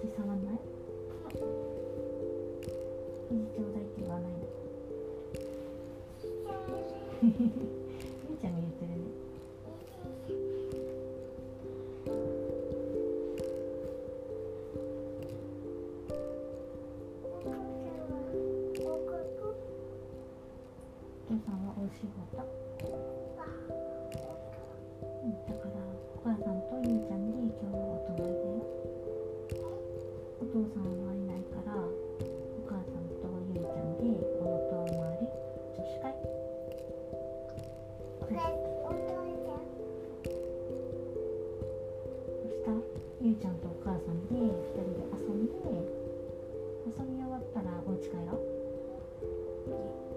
肘触んない。肘ちょうだいって言わないの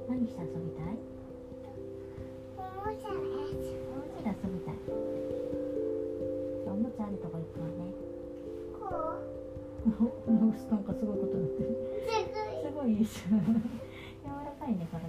何して遊びたい？おもちゃです。おもちゃで遊びたい。おもちゃあるとこ行くわね。こう。なんかすごいことになってる。すごい。いいじゃん。柔らかいね体。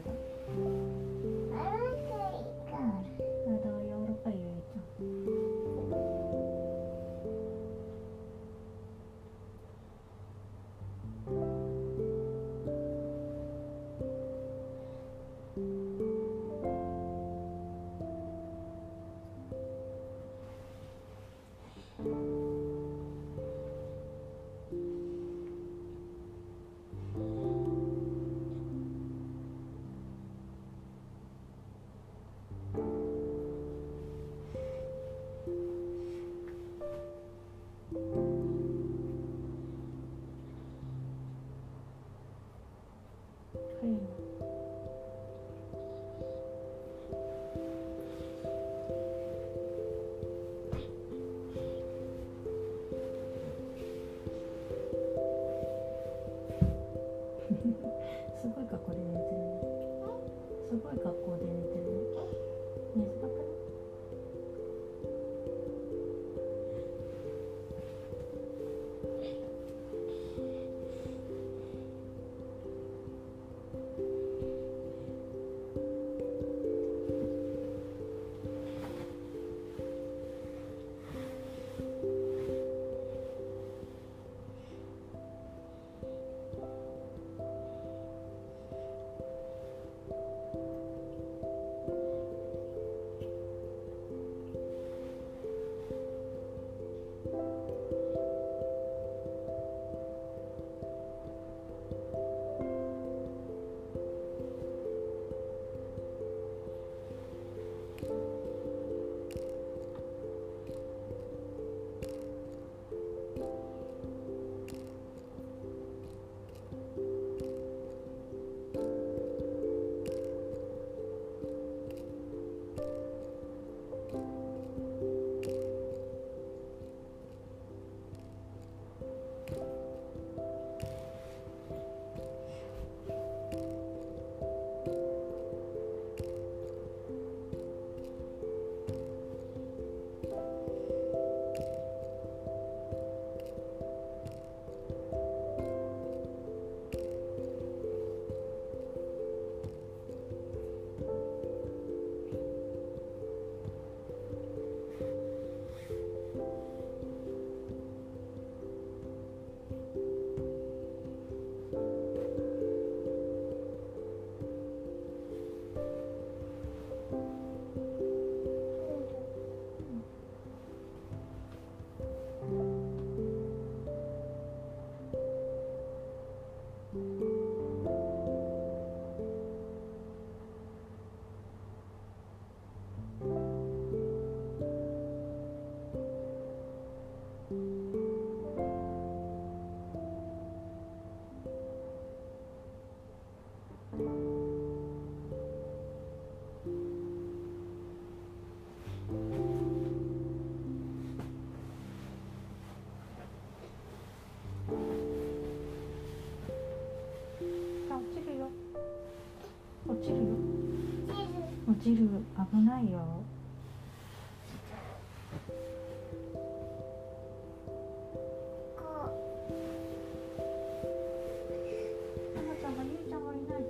ちる。危ないよ。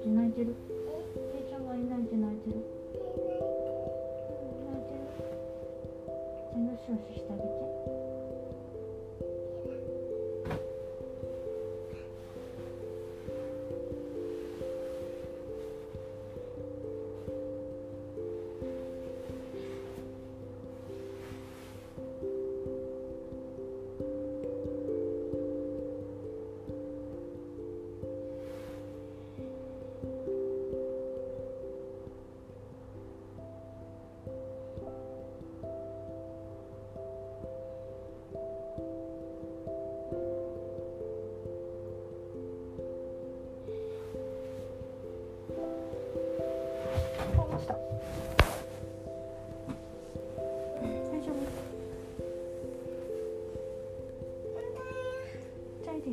泣いてる。ゆうちゃんがいないって泣いてる。うん泣いてる。じゃよしよししてあげて。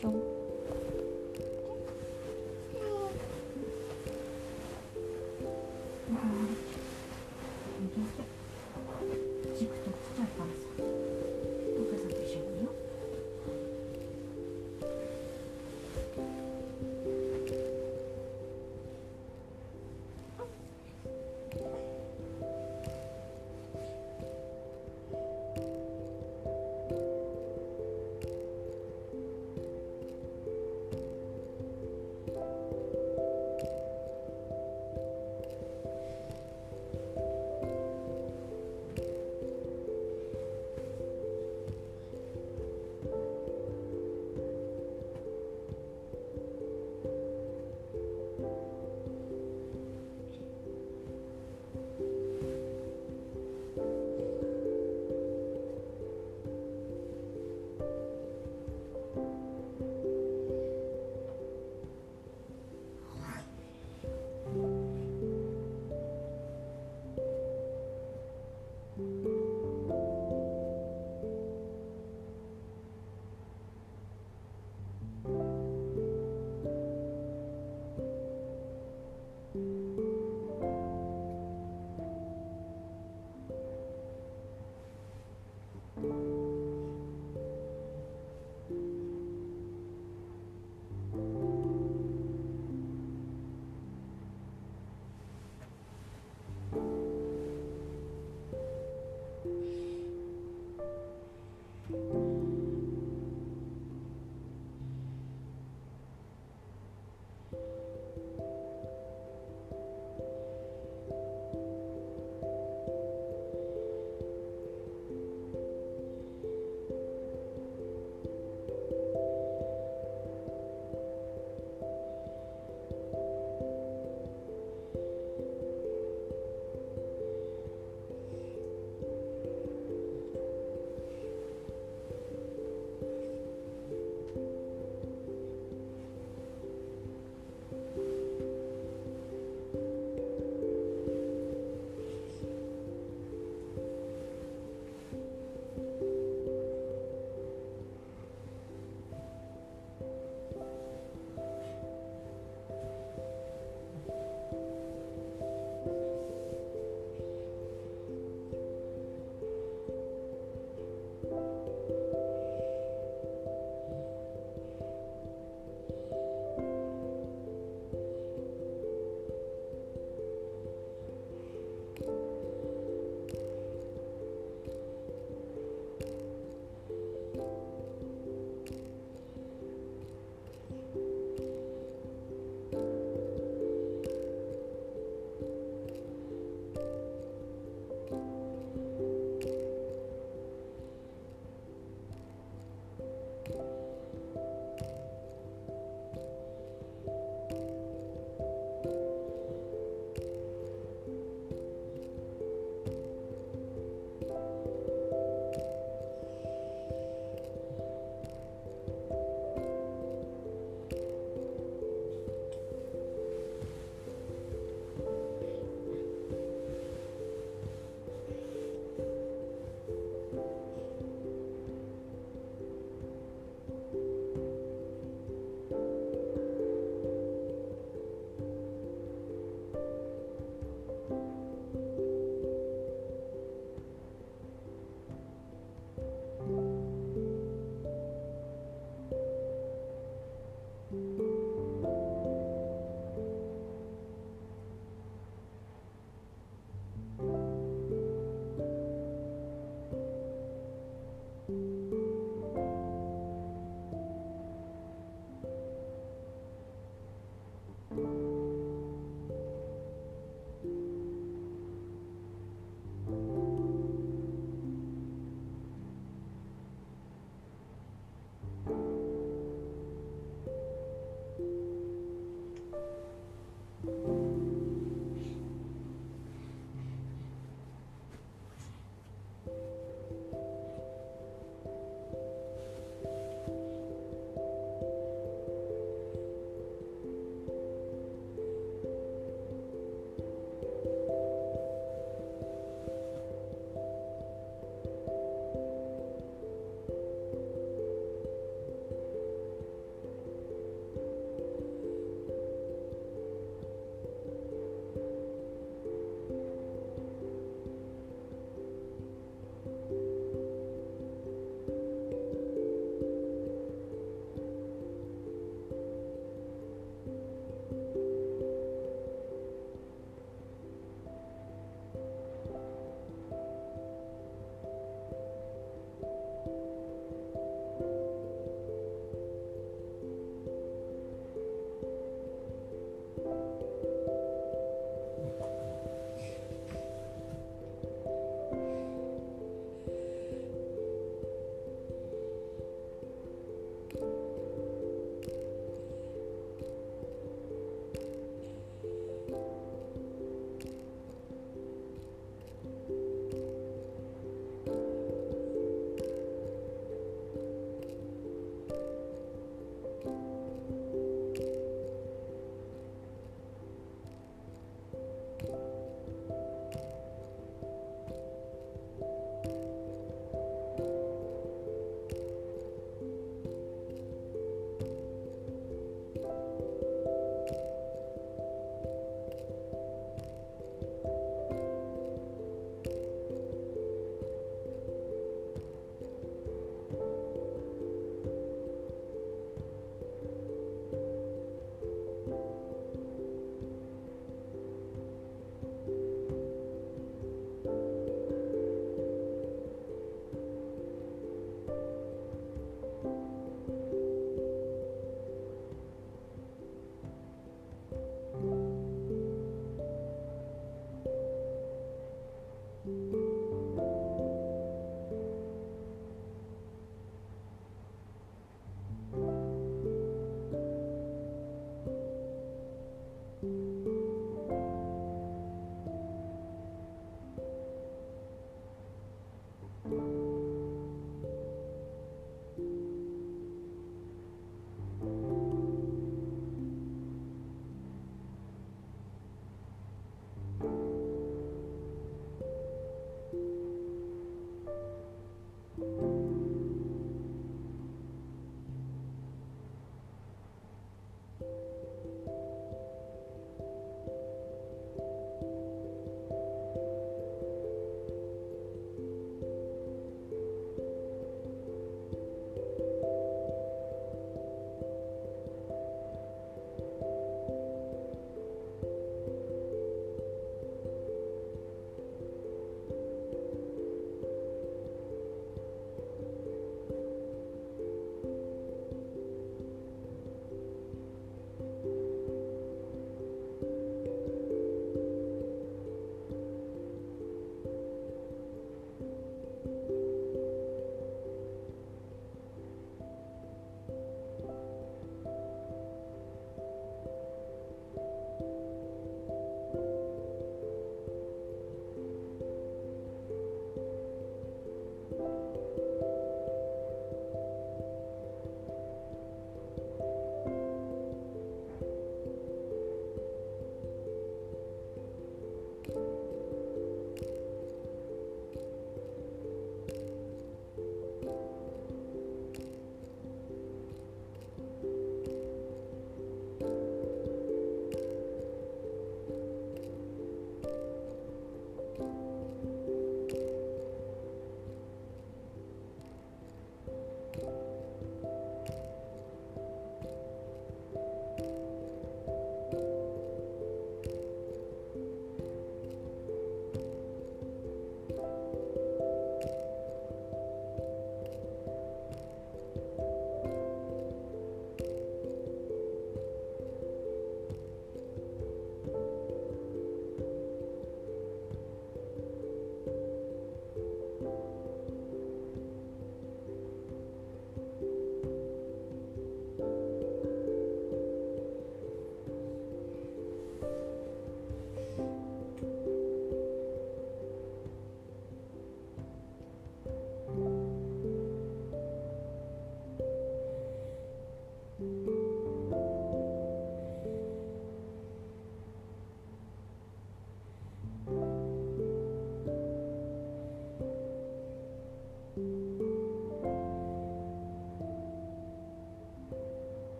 痛い